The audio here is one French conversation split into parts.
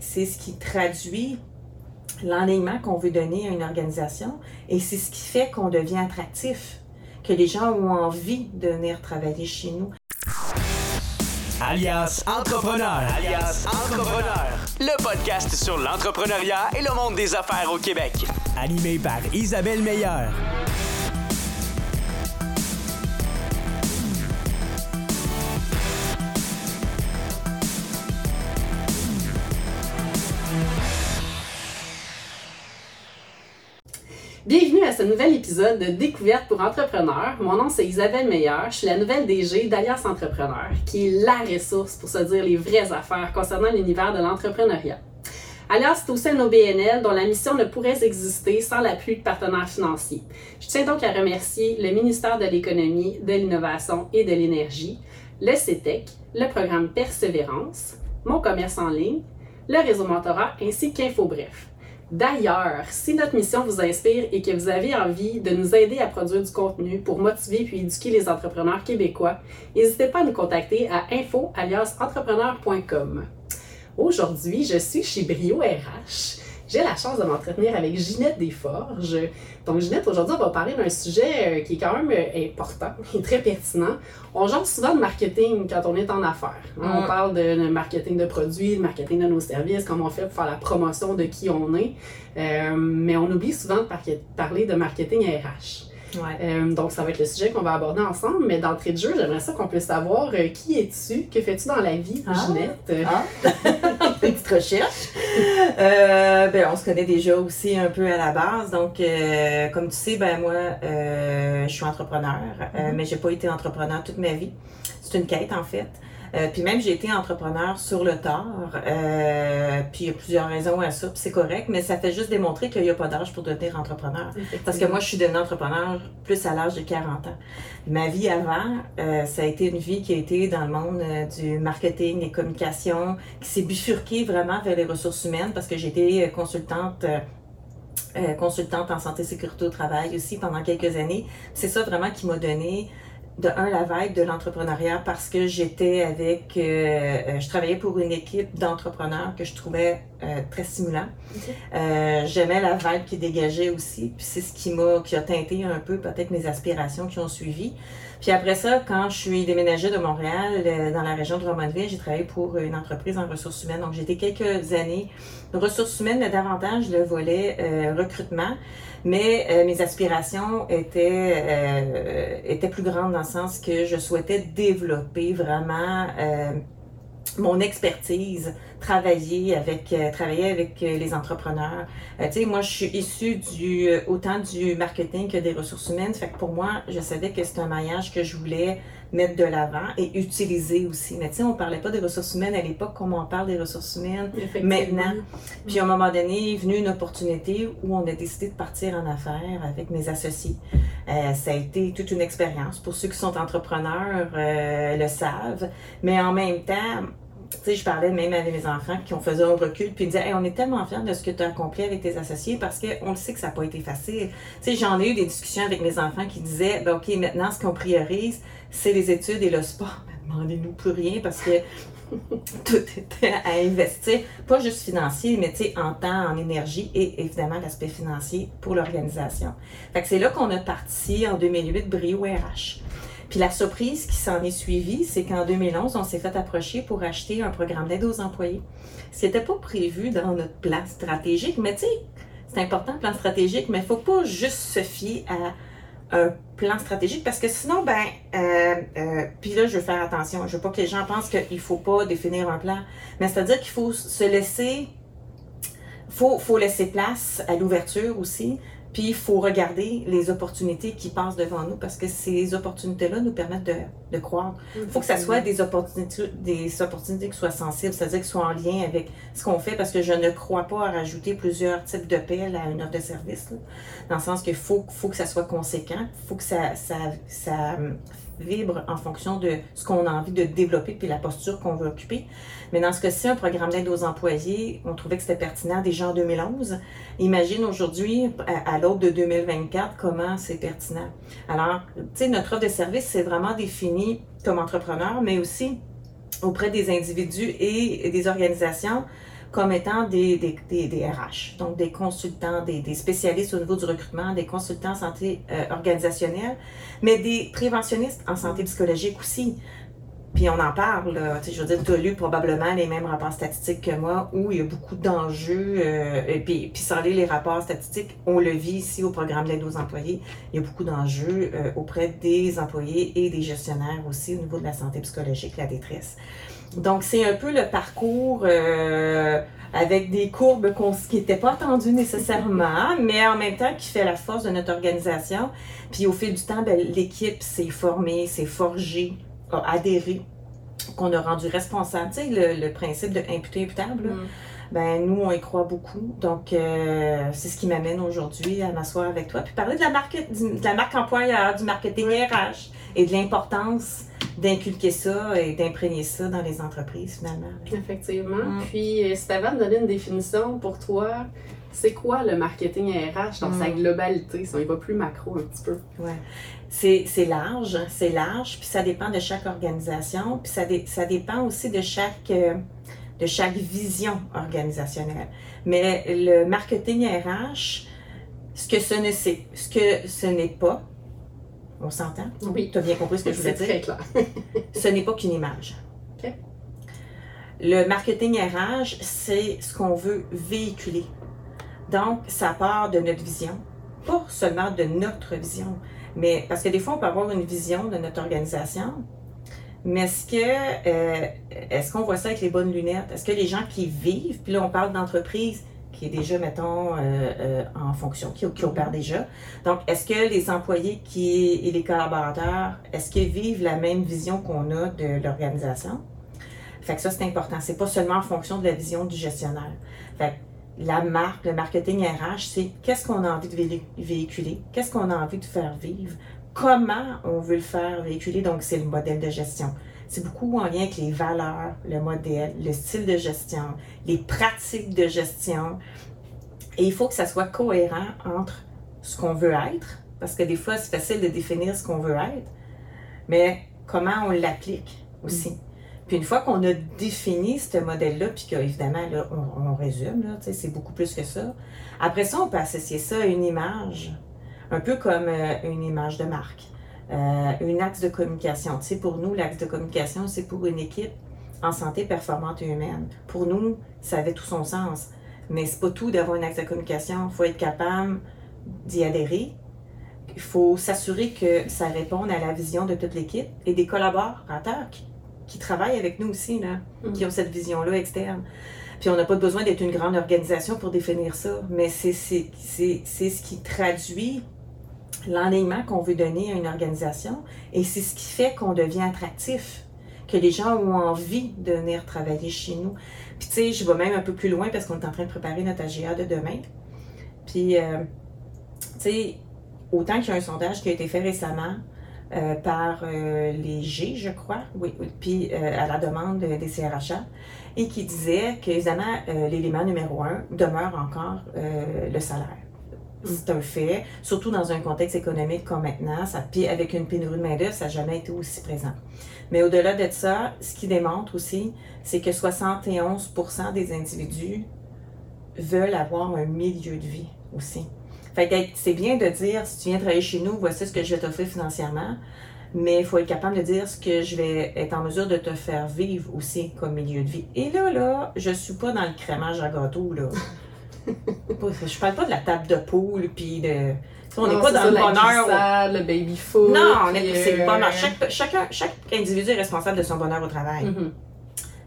C'est ce qui traduit l'enlignement qu'on veut donner à une organisation et c'est ce qui fait qu'on devient attractif, que les gens ont envie de venir travailler chez nous. Alias Entrepreneur. Alias Entrepreneur. Le podcast sur l'entrepreneuriat et le monde des affaires au Québec. Animé par Isabelle Meilleur. Ce nouvel épisode de Découverte pour entrepreneurs. Mon nom c'est Isabelle Meilleur, je suis la nouvelle DG d'Alias Entrepreneur, qui est la ressource pour se dire les vraies affaires concernant l'univers de l'entrepreneuriat. Alias est aussi un OBNL dont la mission ne pourrait exister sans l'appui de partenaires financiers. Je tiens donc à remercier le ministère de l'Économie, de l'Innovation et de l'Énergie, le CETEC, le programme Persévérance, mon commerce en ligne, le réseau mentorat ainsi qu'InfoBref. D'ailleurs, si notre mission vous inspire et que vous avez envie de nous aider à produire du contenu pour motiver puis éduquer les entrepreneurs québécois, n'hésitez pas à nous contacter à info. Aujourd'hui, je suis chez Brio RH. J'ai la chance de m'entretenir avec Ginette Desforges. Donc, Ginette, aujourd'hui, on va parler d'un sujet euh, qui est quand même euh, important et très pertinent. On genre souvent de marketing quand on est en affaires. On parle de marketing de produits, de marketing de nos services, comment on fait pour faire la promotion de qui on est. Euh, mais on oublie souvent de parler de marketing RH. Euh, donc, ça va être le sujet qu'on va aborder ensemble. Mais d'entrée de jeu, j'aimerais ça qu'on puisse savoir euh, qui es-tu, que fais-tu dans la vie, ah. Ginette? Ah. Petite recherche. Euh, ben, on se connaît déjà aussi un peu à la base. Donc, comme tu sais, ben moi, je suis entrepreneur, mm-hmm. mais j'ai pas été entrepreneur toute ma vie. C'est une quête, en fait. Euh, puis même, j'ai été entrepreneur sur le tard. Euh, puis il y a plusieurs raisons à ça, puis c'est correct, mais ça fait juste démontrer qu'il n'y a pas d'âge pour devenir entrepreneur. Parce que moi, je suis devenue entrepreneur plus à l'âge de 40 ans. Ma vie avant, euh, ça a été une vie qui a été dans le monde du marketing, des communications, qui s'est bifurquée vraiment vers les ressources humaines parce que j'étais consultante consultante en santé sécurité au travail aussi pendant quelques années. C'est ça vraiment qui m'a donné de un la vibe de l'entrepreneuriat parce que j'étais avec euh, euh, je travaillais pour une équipe d'entrepreneurs que je trouvais euh, très stimulant. j'aimais la vibe qui dégageait aussi, puis c'est ce qui m'a qui a teinté un peu peut-être mes aspirations qui ont suivi. Puis après ça, quand je suis déménagée de Montréal dans la région de Drummondville, j'ai travaillé pour une entreprise en ressources humaines. Donc j'étais quelques années ressources humaines, mais davantage le volet recrutement. Mais mes aspirations étaient, euh, étaient plus grandes dans le sens que je souhaitais développer vraiment euh, mon expertise, travailler avec, travailler avec les entrepreneurs. tu sais, moi, je suis issue du, autant du marketing que des ressources humaines. Fait que pour moi, je savais que c'était un maillage que je voulais mettre de l'avant et utiliser aussi. Mais tu sais, on parlait pas des ressources humaines à l'époque comme on parle des ressources humaines maintenant. Puis à un moment donné, est venue une opportunité où on a décidé de partir en affaires avec mes associés. Euh, ça a été toute une expérience. Pour ceux qui sont entrepreneurs, euh, le savent. Mais en même temps, tu sais, je parlais même avec mes enfants qui ont fait un recul, puis ils disaient, on est tellement fiers de ce que tu as accompli avec tes associés parce qu'on le sait que ça n'a pas été facile. Tu sais, j'en ai eu des discussions avec mes enfants qui disaient, ben, OK, maintenant, ce qu'on priorise, c'est les études et le sport. Ben, demandez-nous plus rien parce que tout était à investir, pas juste financier, mais en temps, en énergie et évidemment l'aspect financier pour l'organisation. Fait que c'est là qu'on a parti en 2008 Brio RH. Puis la surprise qui s'en est suivie, c'est qu'en 2011, on s'est fait approcher pour acheter un programme d'aide aux employés. Ce n'était pas prévu dans notre plan stratégique, mais tu sais, c'est important le plan stratégique, mais il ne faut pas juste se fier à un plan stratégique parce que sinon, ben, euh, euh, puis là, je veux faire attention. Je veux pas que les gens pensent qu'il faut pas définir un plan, mais c'est-à-dire qu'il faut se laisser, faut, faut laisser place à l'ouverture aussi. Puis il faut regarder les opportunités qui passent devant nous parce que ces opportunités-là nous permettent de, de croire. Il faut que ça soit des opportunités, des opportunités qui soient sensibles, c'est-à-dire qui soient en lien avec ce qu'on fait parce que je ne crois pas à rajouter plusieurs types de pelles à une offre de service. dans le sens qu'il faut, faut que ça soit conséquent, il faut que ça, ça, ça vibre en fonction de ce qu'on a envie de développer puis la posture qu'on veut occuper. Mais dans ce cas-ci, un programme d'aide aux employés, on trouvait que c'était pertinent déjà en 2011. Imagine aujourd'hui, à, l'aube de 2024, comment c'est pertinent. Alors, tu sais, notre offre de service, c'est vraiment défini comme entrepreneur, mais aussi auprès des individus et des organisations comme étant des, des, des, RH, donc des consultants, des, des spécialistes au niveau du recrutement, des consultants en santé euh, organisationnelle, mais des préventionnistes en santé psychologique aussi. Puis on en parle, là. Je veux dire, tu as lu probablement les mêmes rapports statistiques que moi où il y a beaucoup d'enjeux. euh, et puis, puis sans lire les rapports statistiques, on le vit ici au programme d'aide aux employés. Il y a beaucoup d'enjeux euh, auprès des employés et des gestionnaires aussi au niveau de la santé psychologique, la détresse. Donc, c'est un peu le parcours euh, avec des courbes qui n'étaient pas attendues nécessairement, mais en même temps qui fait la force de notre organisation. Puis au fil du temps, ben, l'équipe s'est formée, s'est forgée, a adhéré, qu'on a rendu responsable. Tu sais, le, le principe de imputé imputable, là, Mm. ben nous, on y croit beaucoup. Donc, euh, c'est ce qui m'amène aujourd'hui à m'asseoir avec toi, puis parler de la marque, de la marque employeur, du marketing RH et de l'importance d'inculquer ça et d'imprégner ça dans les entreprises, finalement. Effectivement. Mm. Puis, euh, si tu avais à me donner une définition pour toi, c'est quoi le marketing RH dans sa Mm. globalité, si on y va plus macro un petit peu? Ouais. C'est large, c'est large, puis ça dépend de chaque organisation, puis ça, dé- ça dépend aussi de chaque, euh, de chaque vision organisationnelle. Mais le marketing RH, ce que ce ne, ce que ce n'est pas, on s'entend? Oui. Tu as bien compris ce que je voulais C'est dire? très clair. ce n'est pas qu'une image. OK. Le marketing RH, c'est ce qu'on veut véhiculer. Donc, ça part de notre vision, pas seulement de notre vision, mais parce que des fois, on peut avoir une vision de notre organisation, mais est-ce que euh, est-ce qu'on voit ça avec les bonnes lunettes? Est-ce que les gens qui vivent, puis là, on parle d'entreprise qui est déjà, mettons, euh, euh, en fonction, qui, qui opère déjà. Donc, est-ce que les employés qui, et les collaborateurs, est-ce qu'ils vivent la même vision qu'on a de l'organisation? Fait que ça, c'est important. C'est pas seulement en fonction de la vision du gestionnaire. Fait que la marque, le marketing RH, c'est qu'est-ce qu'on a envie de vé- véhiculer, qu'est-ce qu'on a envie de faire vivre, comment on veut le faire véhiculer. Donc, c'est le modèle de gestion. C'est beaucoup en lien avec les valeurs, le modèle, le style de gestion, les pratiques de gestion. Et il faut que ça soit cohérent entre ce qu'on veut être, parce que des fois, c'est facile de définir ce qu'on veut être, mais comment on l'applique aussi. Puis une fois qu'on a défini ce modèle-là, puis qu'évidemment, on, résume, c'est beaucoup plus que ça. Après ça, on peut associer ça à une image, un peu comme euh, une image de marque, euh, un axe de communication. Pour nous, l'axe de communication, c'est pour une équipe en santé performante et humaine. Pour nous, ça avait tout son sens. Mais c'est pas tout d'avoir un axe de communication. Il faut être capable d'y adhérer. Il faut s'assurer que ça réponde à la vision de toute l'équipe et des collaborateurs qui, qui travaillent avec nous aussi, là, Mhm. qui ont cette vision-là externe. Puis on n'a pas besoin d'être une grande organisation pour définir ça, mais c'est ce qui traduit l'enlignement qu'on veut donner à une organisation et c'est ce qui fait qu'on devient attractif, que les gens ont envie de venir travailler chez nous. Puis tu sais, je vais même un peu plus loin parce qu'on est en train de préparer notre AGA de demain. Puis, euh, tu sais, autant qu'il y a un sondage qui a été fait récemment euh, par euh, les G, je crois, oui, oui, puis euh, à la demande des CRHA, et qui disait que, évidemment, l'élément numéro un demeure encore le salaire. C'est un fait, surtout dans un contexte économique comme maintenant, ça, puis avec une pénurie de main-d'œuvre, ça n'a jamais été aussi présent. Mais au-delà de ça, ce qui démontre aussi, c'est que 71% des individus veulent avoir un milieu de vie aussi. Fait que c'est bien de dire, si tu viens travailler chez nous, voici ce que je vais t'offrir financièrement, mais il faut être capable de dire ce que je vais être en mesure de te faire vivre aussi comme milieu de vie. Et là, là, je suis pas dans le crémage à gâteau, là. je parle pas de la table de poule, puis de... On n'est pas dans ça, le bonheur. glissade, le baby food. Non, on est- c'est le euh, bonheur. Chaque, chacun, chaque individu est responsable de son bonheur au travail. mhm.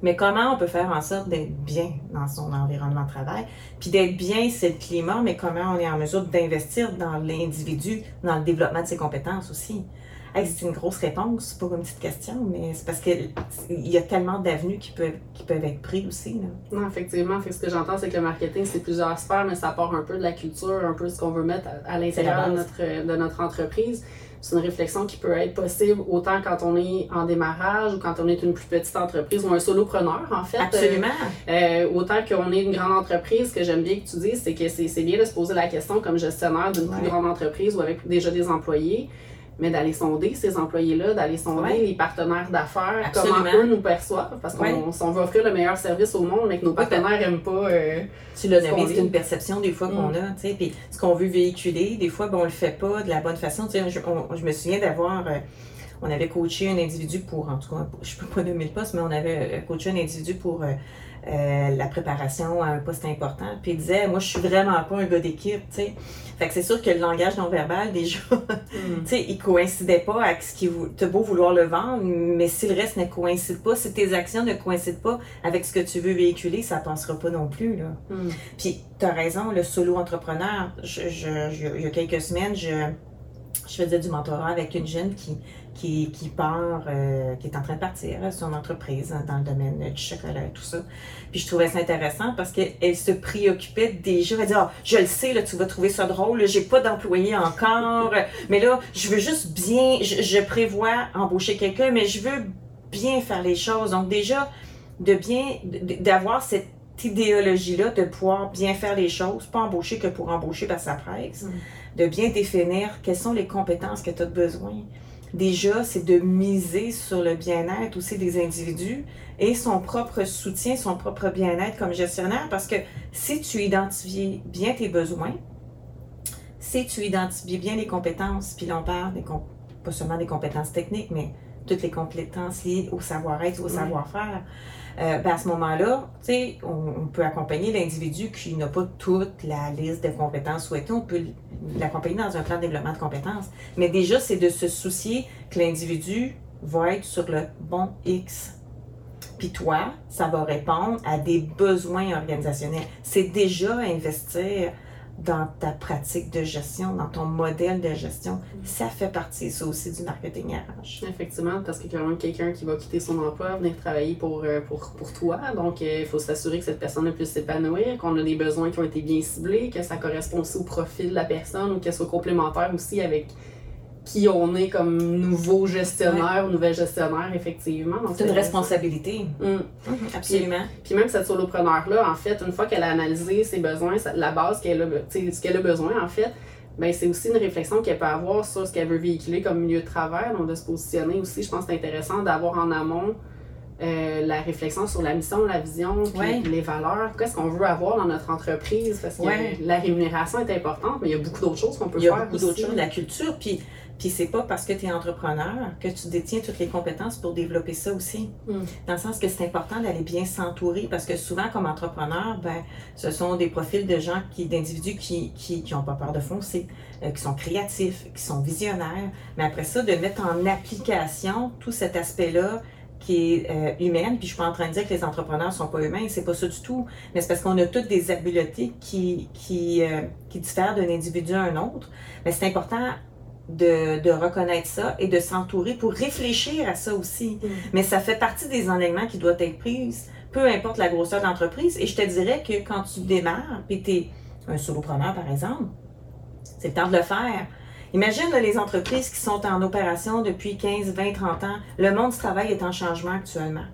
Mais comment on peut faire en sorte d'être bien dans son environnement de travail? Puis d'être bien, c'est le climat, mais comment on est en mesure d'investir dans l'individu, dans le développement de ses compétences aussi? Hey, c'est une grosse réponse pour une petite question, mais c'est parce qu'il y a tellement d'avenues qui peuvent, qui peuvent être prises aussi. Là. Non, effectivement. Fait que ce que j'entends, c'est que le marketing, c'est plusieurs sphères, mais ça part un peu de la culture, un peu ce qu'on veut mettre à, à l'intérieur C'est de notre, de notre entreprise. C'est une réflexion qui peut être possible autant quand on est en démarrage ou quand on est une plus petite entreprise ou un solopreneur, en fait. Absolument. Euh, autant qu'on est une grande entreprise, ce que j'aime bien que tu dises, c'est que c'est c'est bien de se poser la question comme gestionnaire d'une Ouais. plus grande entreprise ou avec déjà des employés. Mais d'aller sonder ces employés-là, d'aller sonder Ouais. les partenaires d'affaires, comment eux nous perçoivent, parce qu'on Ouais. on veut offrir le meilleur service au monde, mais que nos partenaires n'aiment pas. euh, Tu l'as nommé, c'est une perception des fois qu'on Mm. a, tu sais, puis ce qu'on veut véhiculer, des fois, ben, on le fait pas de la bonne façon. Tu sais, je, on- je me souviens d'avoir, euh, on avait coaché un individu pour, en tout cas, je peux pas nommer le poste, mais on avait euh, coaché un individu pour euh, euh, la préparation à un poste important, puis il disait, moi, je suis vraiment pas un gars d'équipe, tu sais. Fait que c'est sûr que le langage non verbal, déjà, tu sais, il coïncidait pas avec ce qui t'as beau vouloir le vendre, mais si le reste ne coïncide pas, si tes actions ne coïncident pas avec ce que tu veux véhiculer, ça passera pas non plus, là. hmm. Puis, tu as raison, le solo entrepreneur, je, je- je- il y a quelques semaines, je, je faisais du mentorat avec une jeune qui, qui, qui part, euh, qui est en train de partir à son entreprise hein, dans le domaine du chocolat et tout ça. Puis je trouvais ça intéressant parce qu'elle se préoccupait déjà. Elle disait, ah, je le sais, là, tu vas trouver ça drôle, j'ai pas d'employé encore, mais là, je veux juste bien, je, je prévois embaucher quelqu'un, mais je veux bien faire les choses. Donc déjà, de bien, d'avoir cette idéologie-là de pouvoir bien faire les choses, pas embaucher que pour embaucher que ça presse, Mm. de bien définir quelles sont les compétences que tu as besoin. Déjà, c'est de miser sur le bien-être aussi des individus et son propre soutien, son propre bien-être comme gestionnaire, parce que si tu identifies bien tes besoins, si tu identifies bien les compétences, puis là, on parle des pas seulement des compétences techniques, mais toutes les compétences liées au savoir-être, au Oui. savoir-faire, euh, ben à ce moment-là, on, on peut accompagner l'individu qui n'a pas toute la liste de compétences souhaitées. On peut l'accompagner dans un plan de développement de compétences. Mais déjà, c'est de se soucier que l'individu va être sur le bon X. Puis toi, ça va répondre à des besoins organisationnels. C'est déjà investir dans ta pratique de gestion, dans ton modèle de gestion. Ça fait partie, ça aussi, du marketing RH. Effectivement, parce qu'il y a quand même quelqu'un qui va quitter son emploi, venir travailler pour, euh, pour toi. Donc, euh, il faut s'assurer que cette personne puisse s'épanouir, qu'on a des besoins qui ont été bien ciblés, que ça correspond aussi au profil de la personne ou qu'elle soit complémentaire aussi avec qui on est comme nouveau gestionnaire ou nouvelle gestionnaire, effectivement. C'est une responsabilité. Mhm, absolument. Puis même cette solopreneur-là, en fait, une fois qu'elle a analysé ses besoins, la base qu'elle a, tu sais, ce qu'elle a besoin, en fait, ben c'est aussi une réflexion qu'elle peut avoir sur ce qu'elle veut véhiculer comme milieu de travail. Donc, de se positionner aussi, je pense que c'est intéressant d'avoir en amont euh, la réflexion sur la mission, la vision, puis Ouais. les valeurs. Qu'est-ce qu'on veut avoir dans notre entreprise? Parce que Ouais. la rémunération est importante, mais il y a beaucoup d'autres choses qu'on peut Il y a faire beaucoup d'autres choses, la culture, puis, puis c'est pas parce que tu es entrepreneur que tu détiens toutes les compétences pour développer ça aussi. Mm. Dans le sens que c'est important d'aller bien s'entourer parce que souvent, comme entrepreneur, ben, ce sont des profils de gens, qui, d'individus qui, qui, qui ont pas peur de foncer, euh, qui sont créatifs, qui sont visionnaires. Mais après ça, de mettre en application tout cet aspect-là qui est euh, humaine, puis je suis pas en train de dire que les entrepreneurs sont pas humains, c'est pas ça du tout, mais c'est parce qu'on a toutes des habiletés qui, qui, euh, qui diffèrent d'un individu à un autre. Mais c'est important de, de reconnaître ça et de s'entourer pour réfléchir à ça aussi. Mm. Mais ça fait partie des enseignements qui doivent être pris, peu importe la grosseur de l'entreprise. Et je te dirais que quand tu démarres, puis tu es un solopreneur par exemple, c'est le temps de le faire. Imagine là, les entreprises qui sont en opération depuis 15, 20, 30 ans. Le monde du travail est en changement actuellement.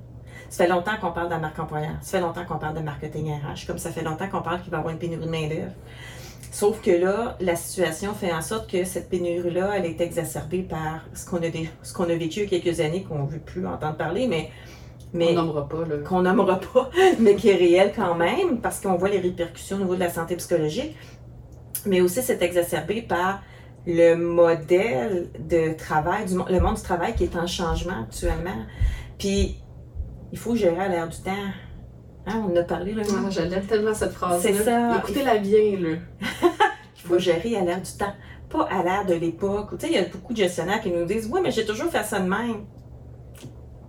Ça fait longtemps qu'on parle de la marque employeur. Ça fait longtemps qu'on parle de marketing RH. Comme ça fait longtemps qu'on parle qu'il va y avoir une pénurie de main-d'œuvre. Sauf que là, la situation fait en sorte que cette pénurie-là, elle est exacerbée par ce qu'on a, ce qu'on a vécu il y a quelques années, qu'on ne veut plus entendre parler, mais, mais On nommera pas, là. qu'on nommera pas, mais qui est réel quand même, parce qu'on voit les répercussions au niveau de la santé psychologique. Mais aussi, c'est exacerbé par le modèle de travail, du, le monde du travail qui est en changement actuellement. Puis, il faut gérer à l'air du temps. Hein, on en a parlé, là. Ah, je l'aime tellement cette phrase-là. C'est ça. Écoutez-la bien, là. Il faut gérer à l'air du temps, pas à l'air de l'époque. Tu sais, il y a beaucoup de gestionnaires qui nous disent Oui, mais j'ai toujours fait ça de même.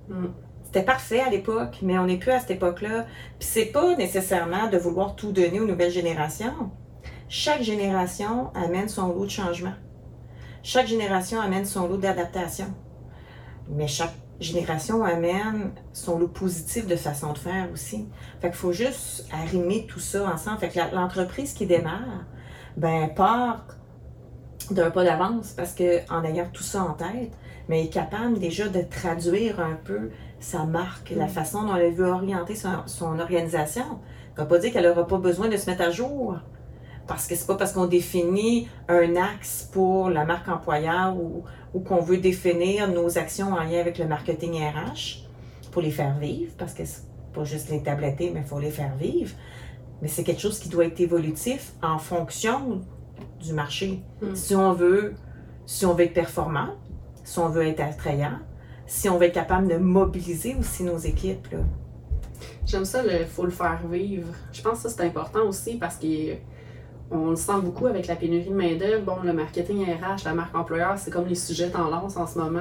Mm. C'était parfait à l'époque, mais on n'est plus à cette époque-là. Puis c'est pas nécessairement de vouloir tout donner aux nouvelles générations. Chaque génération amène son lot de changement. Chaque génération amène son lot d'adaptation. Mais chaque génération amène son lot positif de façon de faire aussi. Fait qu'il faut juste arrimer tout ça ensemble. Fait que l'entreprise qui démarre, ben, part d'un pas d'avance parce que en ayant tout ça en tête, mais est capable déjà de traduire un peu sa marque, la Mm. façon dont elle veut orienter son, son organisation. Ça ne veut pas dire qu'elle n'aura pas besoin de se mettre à jour Parce que c'est pas parce qu'on définit un axe pour la marque employeur ou, ou qu'on veut définir nos actions en lien avec le marketing RH pour les faire vivre, parce que c'est pas juste les tabletter, mais il faut les faire vivre. Mais c'est quelque chose qui doit être évolutif en fonction du marché. Mm. Si on veut, si on veut être performant, si on veut être attrayant, si on veut être capable de mobiliser aussi nos équipes. Là. J'aime ça, il faut le faire vivre. Je pense que ça, c'est important aussi parce qu'on le sent beaucoup avec la pénurie de main-d'œuvre. Bon, le marketing RH, la marque employeur, c'est comme les sujets tendance en ce moment.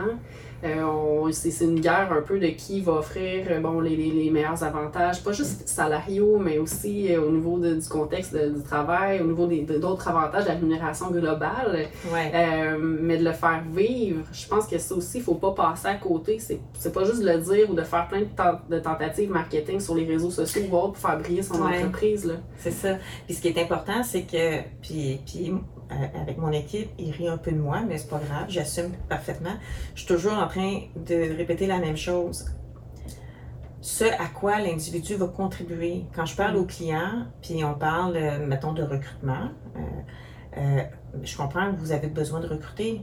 Euh, on- c'est une guerre un peu de qui va offrir euh, bon, les, les- les meilleurs avantages, pas juste salariaux, mais aussi euh, au niveau de- du contexte de- du travail, au niveau d'autres avantages de la rémunération globale. Ouais. Euh, mais de le faire vivre, je pense que ça aussi, il faut pas passer à côté. C'est pas juste de le dire ou de faire plein de, tent- de tentatives marketing sur les réseaux sociaux ou autres pour faire briller son Ouais. entreprise. C'est ça. Puis ce qui est important, c'est que, puis, puis euh, avec mon équipe, ils rient un peu de moi, mais c'est pas grave, j'assume parfaitement. Je suis toujours en train de répéter la même chose. Ce à quoi l'individu va contribuer. Quand je parle aux clients, puis on parle, euh, mettons, de recrutement, euh, je comprends que vous avez besoin de recruter.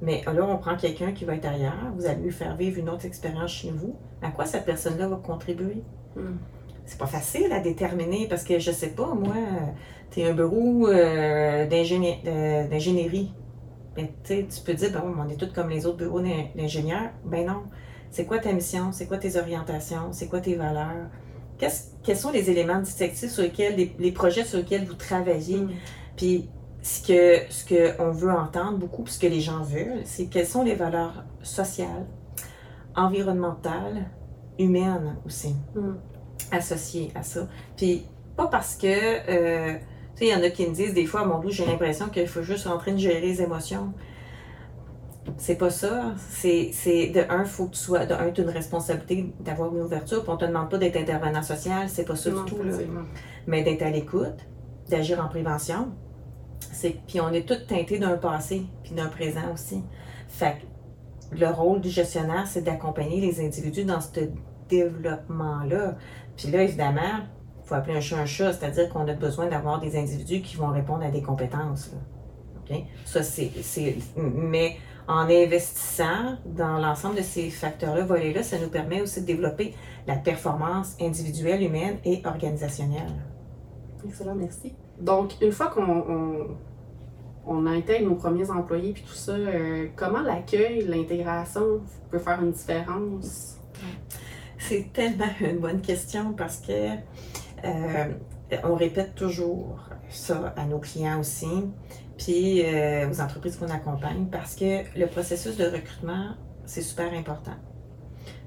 Mais là, on prend quelqu'un qui va être ailleurs, vous allez lui faire vivre une autre expérience chez vous. À quoi cette personne-là va contribuer? Mm. C'est pas facile à déterminer parce que je sais pas, moi, tu es un bureau euh, d'ingénie- d'ingénierie. Ben, tu peux dire, ben, on est tous comme les autres bureaux d'in- d'ingénieurs. Ben non. C'est quoi ta mission? C'est quoi tes orientations? C'est quoi tes valeurs? Quels sont les éléments distinctifs sur lesquels, les, les projets sur lesquels vous travaillez? Mm. Puis ce que ce que on veut entendre beaucoup, puis ce que les gens veulent, c'est quelles sont les valeurs sociales, environnementales, humaines aussi, Mm. associées à ça. Puis pas parce que euh, tu sais, il y en a qui me disent des fois, mon Dieu, j'ai l'impression qu'il faut juste rentrer de gérer les émotions. C'est pas ça. C'est, c'est de un, faut que tu sois, de un, tu as une responsabilité d'avoir une ouverture, puis on te demande pas d'être intervenant social, c'est pas ça Non, du tout. Là mais d'être à l'écoute, d'agir en prévention. C'est, puis on est tous teintés d'un passé, puis d'un présent aussi. Fait que le rôle du gestionnaire, c'est d'accompagner les individus dans ce développement-là. Puis là, évidemment, faut appeler un chat un chat, c'est-à-dire qu'on a besoin d'avoir des individus qui vont répondre à des compétences. là. OK? Ça, c'est, c'est- Mais en investissant dans l'ensemble de ces facteurs-là, volets-là, ça nous permet aussi de développer la performance individuelle, humaine et organisationnelle. Excellent, merci. Donc, une fois qu'on on, on intègre nos premiers employés puis tout ça, euh, comment l'accueil, l'intégration peut faire une différence? C'est tellement une bonne question parce que on répète toujours ça à nos clients aussi, puis euh, aux entreprises qu'on accompagne, parce que le processus de recrutement, c'est super important.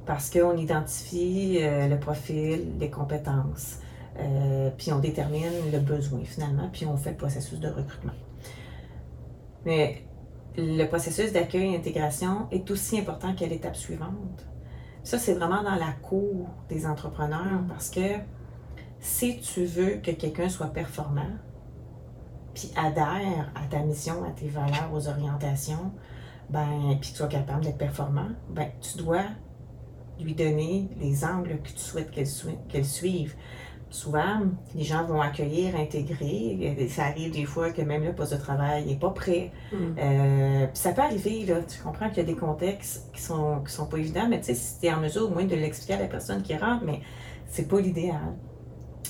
Parce qu'on identifie euh, le profil, les compétences, euh, puis on détermine le besoin finalement, puis on fait le processus de recrutement. Mais le processus d'accueil et d'intégration est aussi important que l'étape suivante. Ça, c'est vraiment dans la cour des entrepreneurs parce que si tu veux que quelqu'un soit performant, puis adhère à ta mission, à tes valeurs, aux orientations, ben, puis que tu sois capable d'être performant, ben, tu dois lui donner les angles que tu souhaites qu'elle sui- qu'elle suive. Souvent, les gens vont accueillir, intégrer. Euh, Ça arrive des fois que même le poste de travail n'est pas prêt. Mm. Euh, puis ça peut arriver, là, tu comprends qu'il y a des contextes qui sont, qui sont pas évidents, mais tu sais, si tu es en mesure au moins de l'expliquer à la personne qui rentre, mais c'est pas l'idéal.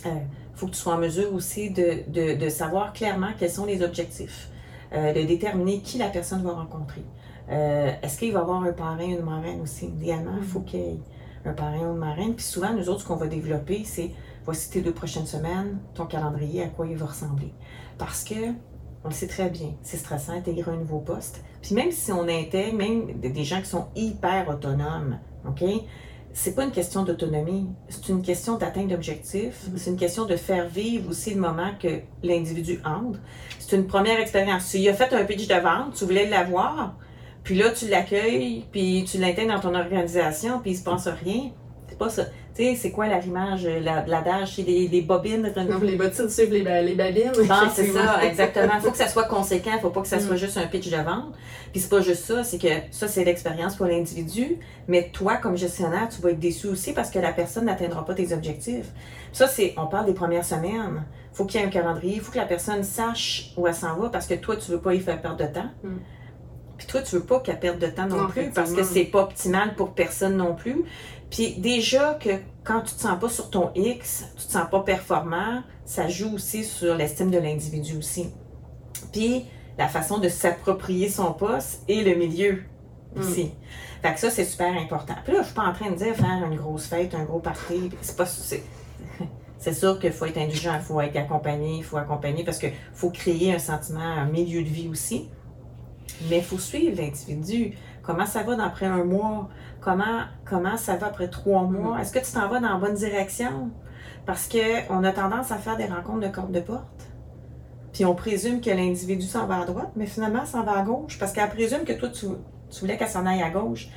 Il faut que tu sois en mesure aussi de, de, de savoir clairement quels sont les objectifs, euh, de déterminer qui la personne va rencontrer. Euh, Est-ce qu'il va y avoir un parrain, une marraine aussi? Idéalement, il faut qu'il y ait un parrain ou une marraine. Puis souvent, nous autres, ce qu'on va développer, c'est voici tes deux prochaines semaines, ton calendrier, à quoi il va ressembler. Parce que on le sait très bien, c'est stressant d'intégrer un nouveau poste. Puis même si on intègre même des gens qui sont hyper autonomes, OK? C'est pas une question d'autonomie, c'est une question d'atteinte d'objectifs, c'est une question de faire vivre aussi le moment que l'individu entre. C'est une première expérience. Tu as fait un pitch de vente, tu voulais l'avoir, puis là tu l'accueilles, puis tu l'intègres dans ton organisation, puis il se passe rien. C'est pas ça. C'est quoi l'arrimage, la- l'adage, c'est les, les bobines. Non, les bottines suivent les, ba- les babines. Bon, c'est ça, exactement. Il faut que ça soit conséquent, il faut pas que ça Mm. soit juste un pitch de vente. Puis c'est pas juste ça, c'est que ça, c'est l'expérience pour l'individu, mais toi, comme gestionnaire, tu vas être déçu aussi parce que la personne n'atteindra pas tes objectifs. Ça, c'est, on parle des premières semaines. faut qu'il y ait un calendrier, il faut que la personne sache où elle s'en va parce que toi, tu veux pas y faire perdre de temps. Mm. Puis toi, tu veux pas qu'elle perde de temps non, Non, plus parce que c'est pas optimal pour personne non plus. Puis déjà que quand tu te sens pas sur ton X, tu te sens pas performant, ça joue aussi sur l'estime de l'individu aussi. Puis la façon de s'approprier son poste et le milieu aussi. Fait que ça, c'est super important. Puis là, je suis pas en train de dire faire une grosse fête, un gros party. C'est pas... C'est, c'est sûr qu'il faut être indulgent, il faut être accompagné, il faut accompagner parce qu'il faut créer un sentiment, un milieu de vie aussi. Mais il faut suivre l'individu. Comment ça va d'après un mois? Comment, comment ça va après trois mois? Est-ce que tu t'en vas dans la bonne direction? Parce qu'on a tendance à faire des rencontres de corde de porte. Puis on présume que l'individu s'en va à droite, mais finalement, s'en va à gauche. Parce qu'elle présume que toi, tu, tu voulais qu'elle s'en aille à gauche.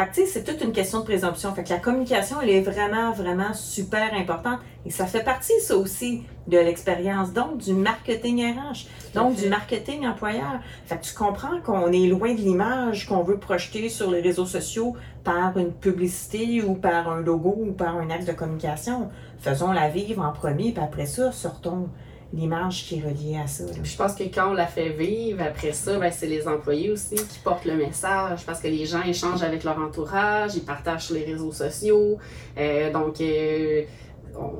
Fait que, tu sais, c'est toute une question de présomption. Fait que la communication, elle est vraiment, vraiment super importante. Et ça fait partie, ça aussi, de l'expérience. Donc, du marketing RH. Donc, du marketing employeur. Fait que tu comprends qu'on est loin de l'image qu'on veut projeter sur les réseaux sociaux par une publicité ou par un logo ou par un acte de communication. Faisons-la vivre en premier, puis après ça, sortons l'image qui est reliée à ça. je pense que quand on la fait vivre, après ça, ben, c'est les employés aussi qui portent le message parce que les gens échangent avec leur entourage, ils partagent les réseaux sociaux. Euh, donc, euh,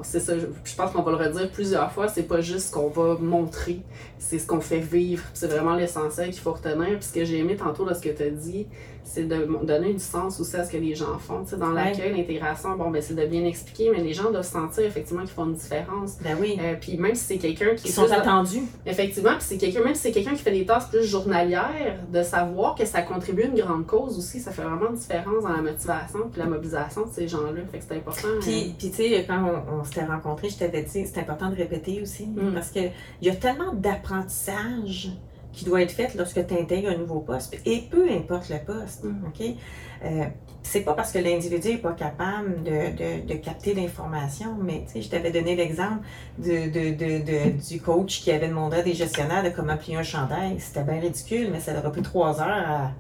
c'est ça, je, pense qu'on va le redire plusieurs fois, c'est pas juste ce qu'on va montrer, c'est ce qu'on fait vivre. C'est vraiment l'essentiel qu'il faut retenir. Puis ce que j'ai aimé tantôt de ce que tu as dit, c'est de donner du sens aussi à ce que les gens font. Dans Ouais. l'accueil, l'intégration, bon, ben, c'est de bien expliquer, mais les gens doivent sentir effectivement qu'ils font une différence. Ben oui. Euh, puis même si c'est quelqu'un qui Ils sont attendus. Effectivement, puis c'est quelqu'un, même si c'est quelqu'un qui fait des tâches plus journalières, de savoir que ça contribue à une grande cause aussi, ça fait vraiment une différence dans la motivation puis la mobilisation de ces gens-là. Fait que c'est important. Puis, puis tu sais, quand on, on s'était rencontrés, je t'avais dit, c'est important de répéter aussi. Mm. Parce qu'il y a tellement d'apprentissage qui doit être fait lorsque tu intègres un nouveau poste. Et peu importe le poste, Mm. OK? Euh, c'est pas parce que l'individu n'est pas capable de, de, de capter l'information, mais tu sais, je t'avais donné l'exemple de, de, de, de- du coach qui avait demandé à des gestionnaires de comment plier un chandail. C'était bien ridicule, mais ça leur a pris trois heures à,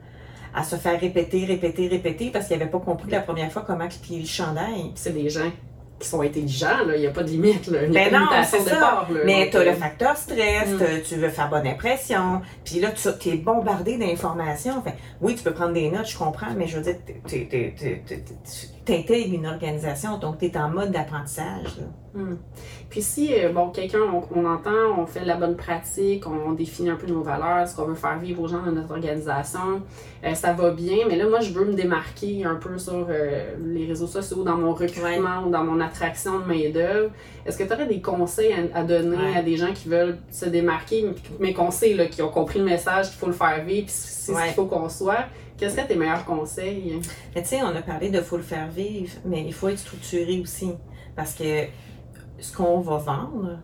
à se faire répéter, répéter, répéter parce qu'il n'avait pas compris la première fois comment plier le chandail. c'est des gens qui sont intelligents, là. Il n'y a pas de limite, là. Ben non, c'est ça. départ, là. Mais tu as euh, le facteur stress, Mm. t'as- tu veux faire bonne impression, puis là, tu es bombardé d'informations. Enfin, oui, tu peux prendre des notes, je comprends, mais je veux dire, tu- tu- tu- tu- tu intègres une organisation, donc tu es en mode d'apprentissage. Hmm. Puis si, euh, bon, quelqu'un, on, on entend, on fait la bonne pratique, on définit un peu nos valeurs, ce qu'on veut faire vivre aux gens dans notre organisation, euh, ça va bien, mais là, moi, je veux me démarquer un peu sur euh, les réseaux sociaux, dans mon recrutement ou dans mon attraction de main-d'œuvre. Est-ce que tu aurais des conseils à, à donner Ouais. à des gens qui veulent se démarquer, mais qu'on sait, là, qui ont compris le message, qu'il faut le faire vivre, puis c'est ce qu'il faut qu'on soit? Quels seraient tes meilleurs conseils? Tu sais, on a parlé de faut le faire vivre, mais il faut être structuré aussi. Parce que ce qu'on va vendre,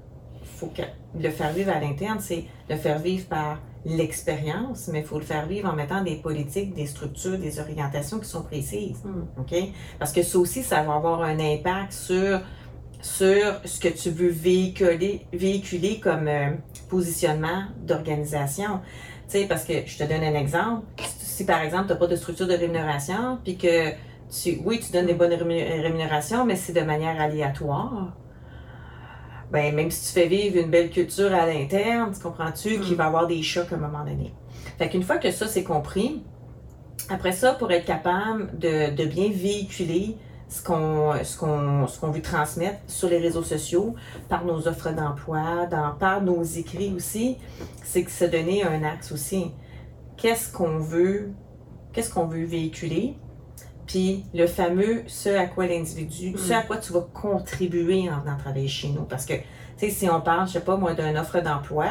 faut que le faire vivre à l'interne, c'est le faire vivre par l'expérience, mais il faut le faire vivre en mettant des politiques, des structures, des orientations qui sont précises. Mm. OK? Parce que ça aussi, ça va avoir un impact sur, sur ce que tu veux véhiculer, véhiculer comme euh, positionnement d'organisation. Tu sais, parce que je te donne un exemple. Si, par exemple, tu n'as pas de structure de rémunération, puis que tu, oui, tu donnes des bonnes rému- rémunérations, mais c'est de manière aléatoire. Ben, même si tu fais vivre une belle culture à l'interne, tu comprends-tu qu'il va y avoir des chocs à un moment donné. Fait qu'une fois que ça c'est compris, après ça, pour être capable de, de bien véhiculer ce qu'on ce qu'on ce qu'on veut transmettre sur les réseaux sociaux, par nos offres d'emploi, dans, par nos écrits aussi, c'est que se donner un axe aussi. Qu'est-ce qu'on veut, qu'est-ce qu'on veut véhiculer, puis le fameux ce à quoi l'individu, ce à quoi tu vas contribuer en venant travailler chez nous. Parce que, tu sais, si on parle, je sais pas moi, d'une offre d'emploi,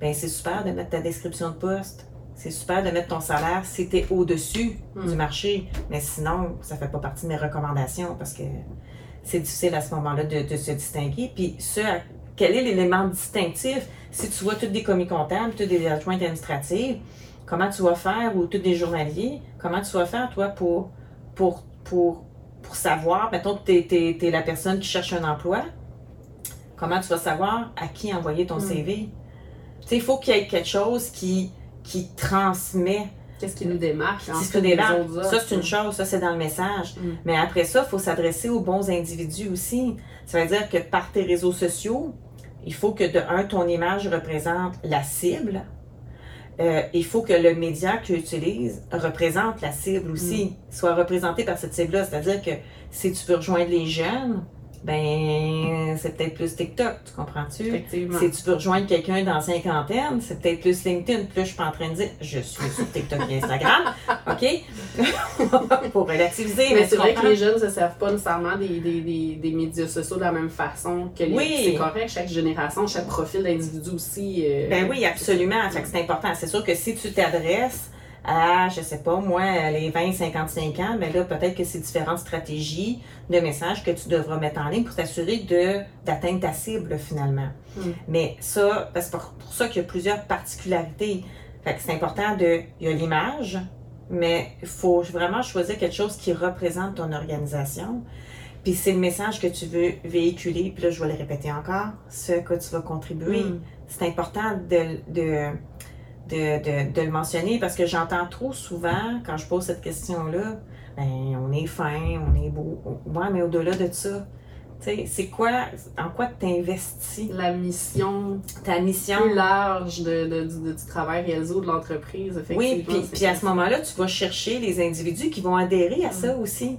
ben c'est super de mettre ta description de poste. C'est super de mettre ton salaire si tu es au-dessus Mm. du marché. Mais sinon, ça fait pas partie de mes recommandations parce que c'est difficile à ce moment-là de, de se distinguer. Puis ce, quel est l'élément distinctif? Si tu vois tous des commis comptables, tous des adjointes administratives, comment tu vas faire, ou tous des journaliers, comment tu vas faire, toi, pour, pour, pour, pour savoir, mettons que tu es, la personne qui cherche un emploi, comment tu vas savoir à qui envoyer ton Mm. CV? Tu sais, il faut qu'il y ait quelque chose qui, qui transmet Qu'est-ce qui nous démarque? ensuite c'est autres ça offres? c'est une chose, ça c'est dans le message. Mm. Mais après ça, il faut s'adresser aux bons individus aussi. Ça veut dire que par tes réseaux sociaux, il faut que de un, ton image représente la cible. Euh, il faut que le média que tu utilises représente la cible aussi, soit représenté par cette cible-là. C'est-à-dire que si tu veux rejoindre les jeunes, ben c'est peut-être plus TikTok, tu comprends-tu? Effectivement. Si tu veux rejoindre quelqu'un dans cinquantaine, c'est peut-être plus LinkedIn. Puis là, je suis pas en train de dire je suis sur TikTok et Instagram, OK? Pour relativiser. Mais c'est vrai que les jeunes ne se servent pas nécessairement des, des, des, des médias sociaux de la même façon que les. Oui. C'est correct, chaque génération, chaque profil d'individu aussi. euh, Ben oui, absolument. Fait que c'est important. C'est sûr que si tu t'adresses à, je sais pas, moi, les 20-55 ans, ben là, peut-être que c'est différentes stratégies de messages que tu devras mettre en ligne pour t'assurer de, d'atteindre ta cible, finalement. Mm. Mais ça, c'est pour, pour ça qu'il y a plusieurs particularités. Fait que c'est important de, il y a l'image, mais il faut vraiment choisir quelque chose qui représente ton organisation. Puis c'est le message que tu veux véhiculer. Puis là, je vais le répéter encore, ce que tu vas contribuer Mm. c'est important de, de, de, de, de le mentionner parce que j'entends trop souvent quand je pose cette question-là, ben on est fin, on est beau. Ouais, mais au-delà de ça, tu sais, c'est quoi, en quoi tu investis La mission ta mission? plus large de, de- du, du travail réalisé ou de l'entreprise. Oui, puis, puis à ce moment-là, tu vas chercher les individus qui vont adhérer à ça aussi.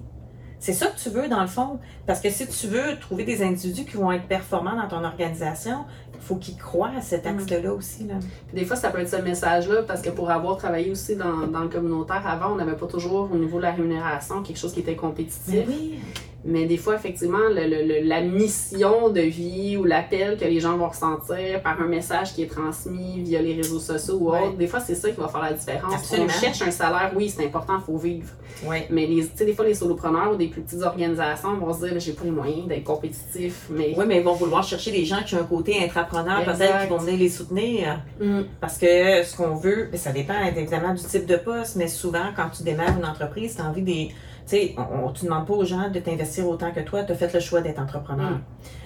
C'est ça que tu veux dans le fond. Parce que si tu veux trouver des individus qui vont être performants dans ton organisation, faut qu'ils croient à cet axe-là aussi. Là. Des fois, ça peut être ce message-là, parce que pour avoir travaillé aussi dans, dans le communautaire avant, on n'avait pas toujours au niveau de la rémunération quelque chose qui était compétitif. oui. Mais des fois, effectivement, le- le- le- la mission de vie ou l'appel que les gens vont ressentir par un message qui est transmis via les réseaux sociaux ou Ouais. autre, des fois, c'est ça qui va faire la différence. Absolument. On cherche un salaire, oui, c'est important, il faut vivre. Oui. Mais les, tu sais, des fois, les solopreneurs ou des plus petites organisations vont se dire, j'ai pas les moyens d'être compétitif, mais Oui, mais ils vont vouloir chercher des gens qui ont un côté peut-être qui vont venir les soutenir. Mm. Parce que ce qu'on veut, ben, ça dépend évidemment du type de poste, mais souvent, quand tu démarres une entreprise, tu as envie des. Tu sais, on, tu demandes pas aux gens de t'investir autant que toi, tu as fait le choix d'être entrepreneur. Mm.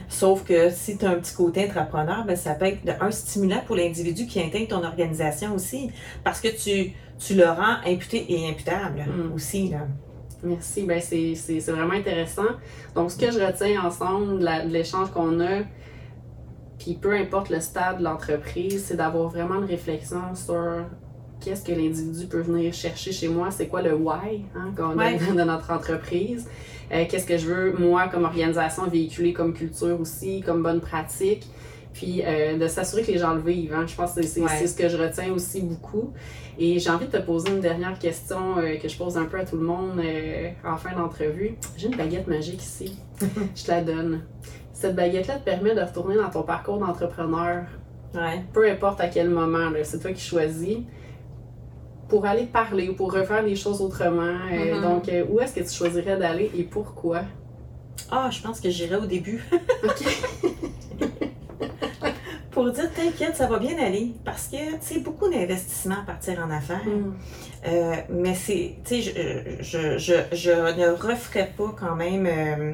Sauf que si tu as un petit côté entrepreneur, ben, ça peut être de un stimulant pour l'individu qui intègre ton organisation aussi. Parce que tu, tu le rends imputé et imputable Mm. aussi. Là. Merci, ben c'est vraiment intéressant. Donc, ce que je retiens ensemble de l'échange qu'on a, puis peu importe le stade de l'entreprise, c'est d'avoir vraiment une réflexion sur qu'est-ce que l'individu peut venir chercher chez moi, c'est quoi le why hein, qu'on a de notre entreprise, Euh, qu'est-ce que je veux, moi, comme organisation, véhiculer comme culture aussi, comme bonne pratique. Puis euh, de s'assurer que les gens le vivent. hein. Je pense que c'est Ouais. ce que je retiens aussi beaucoup. Et j'ai envie de te poser une dernière question euh, que je pose un peu à tout le monde en fin d'entrevue. J'ai une baguette magique ici. je te la donne. Cette baguette-là te permet de retourner dans ton parcours d'entrepreneur, Ouais. peu importe à quel moment, c'est toi qui choisis, pour aller parler ou pour refaire les choses autrement. Euh, Mhm. Donc, euh, où est-ce que tu choisirais d'aller et pourquoi? Ah, je pense que j'irai au début. OK. Pour dire, t'inquiète, ça va bien aller. Parce que c'est beaucoup d'investissement à partir en affaires. Mm. Euh, mais c'est, tu sais, je, je, je, je ne referais pas quand même, euh,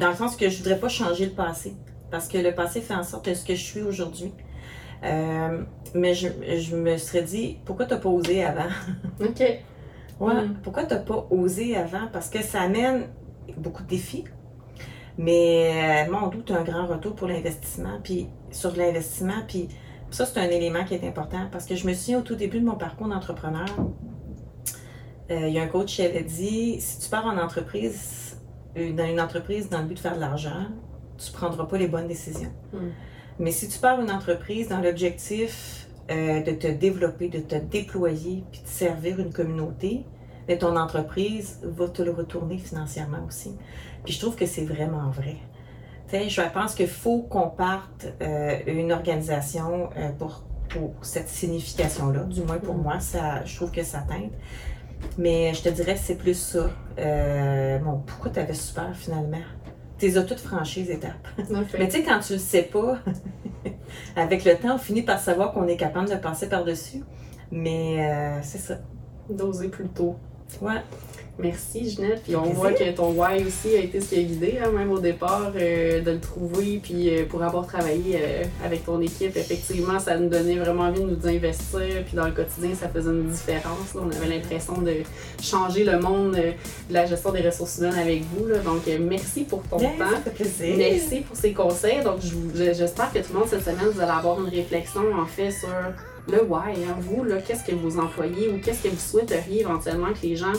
dans le sens que je voudrais pas changer le passé. Parce que le passé fait en sorte de ce que je suis aujourd'hui. Euh, mais je, je me serais dit, pourquoi t'as pas osé avant? OK. Ouais, Mm. pourquoi t'as pas osé avant? Parce que ça amène beaucoup de défis. Mais euh, mon doute, un grand retour pour l'investissement, puis sur l'investissement, puis ça, c'est un élément qui est important parce que je me souviens au tout début de mon parcours d'entrepreneur, euh, il y a un coach qui avait dit si tu pars en entreprise, euh, dans une entreprise dans le but de faire de l'argent, tu prendras pas les bonnes décisions. Mm. Mais si tu pars une entreprise dans l'objectif euh, de te développer, de te déployer, puis de servir une communauté, mais ton entreprise va te le retourner financièrement aussi. Puis je trouve que c'est vraiment vrai. Tu sais, je pense qu'il faut qu'on parte euh, une organisation euh, pour, pour cette signification-là. Du moins pour Mm. moi, ça, je trouve que ça teinte. Mais je te dirais que c'est plus ça. Euh, bon, pourquoi tu avais super finalement? Tu les as toutes franchies, les étapes. Mais tu sais, quand tu le sais pas, avec le temps, on finit par savoir qu'on est capable de passer par-dessus. Mais euh, c'est ça. D'oser plus tôt. Ouais. Merci Ginette. Puis on Plaisir. voit que ton why aussi a été ce qui a guidé, hein, même au départ, euh, de le trouver. Puis euh, pour avoir travaillé euh, avec ton équipe, effectivement, ça nous donnait vraiment envie de nous investir. Puis dans le quotidien, ça faisait une différence. là. On avait l'impression de changer le monde euh, de la gestion des ressources humaines avec vous. là. Donc euh, merci pour ton Bien, temps. ça fait plaisir. Merci pour ces conseils. Donc, j'espère que tout le monde cette semaine, vous allez avoir une réflexion en fait sur le why. hein. Vous, là, qu'est-ce que vous employez ou qu'est-ce que vous souhaiteriez éventuellement que les gens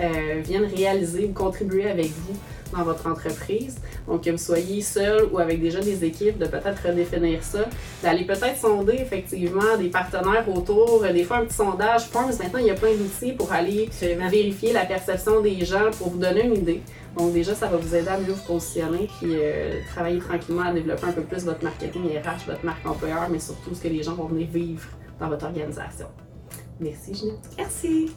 euh, viennent réaliser ou contribuer avec vous dans votre entreprise. Donc, que vous soyez seul ou avec déjà des équipes, de peut-être redéfinir ça, d'aller peut-être sonder effectivement des partenaires autour, euh, des fois un petit sondage. Forms, maintenant, il y a plein d'outils pour aller vérifier la perception des gens pour vous donner une idée. Donc déjà, ça va vous aider à mieux vous positionner puis euh, travailler tranquillement à développer un peu plus votre marketing RH, votre marque employeur, mais surtout ce que les gens vont venir vivre dans votre organisation. Merci, Ginette. Merci.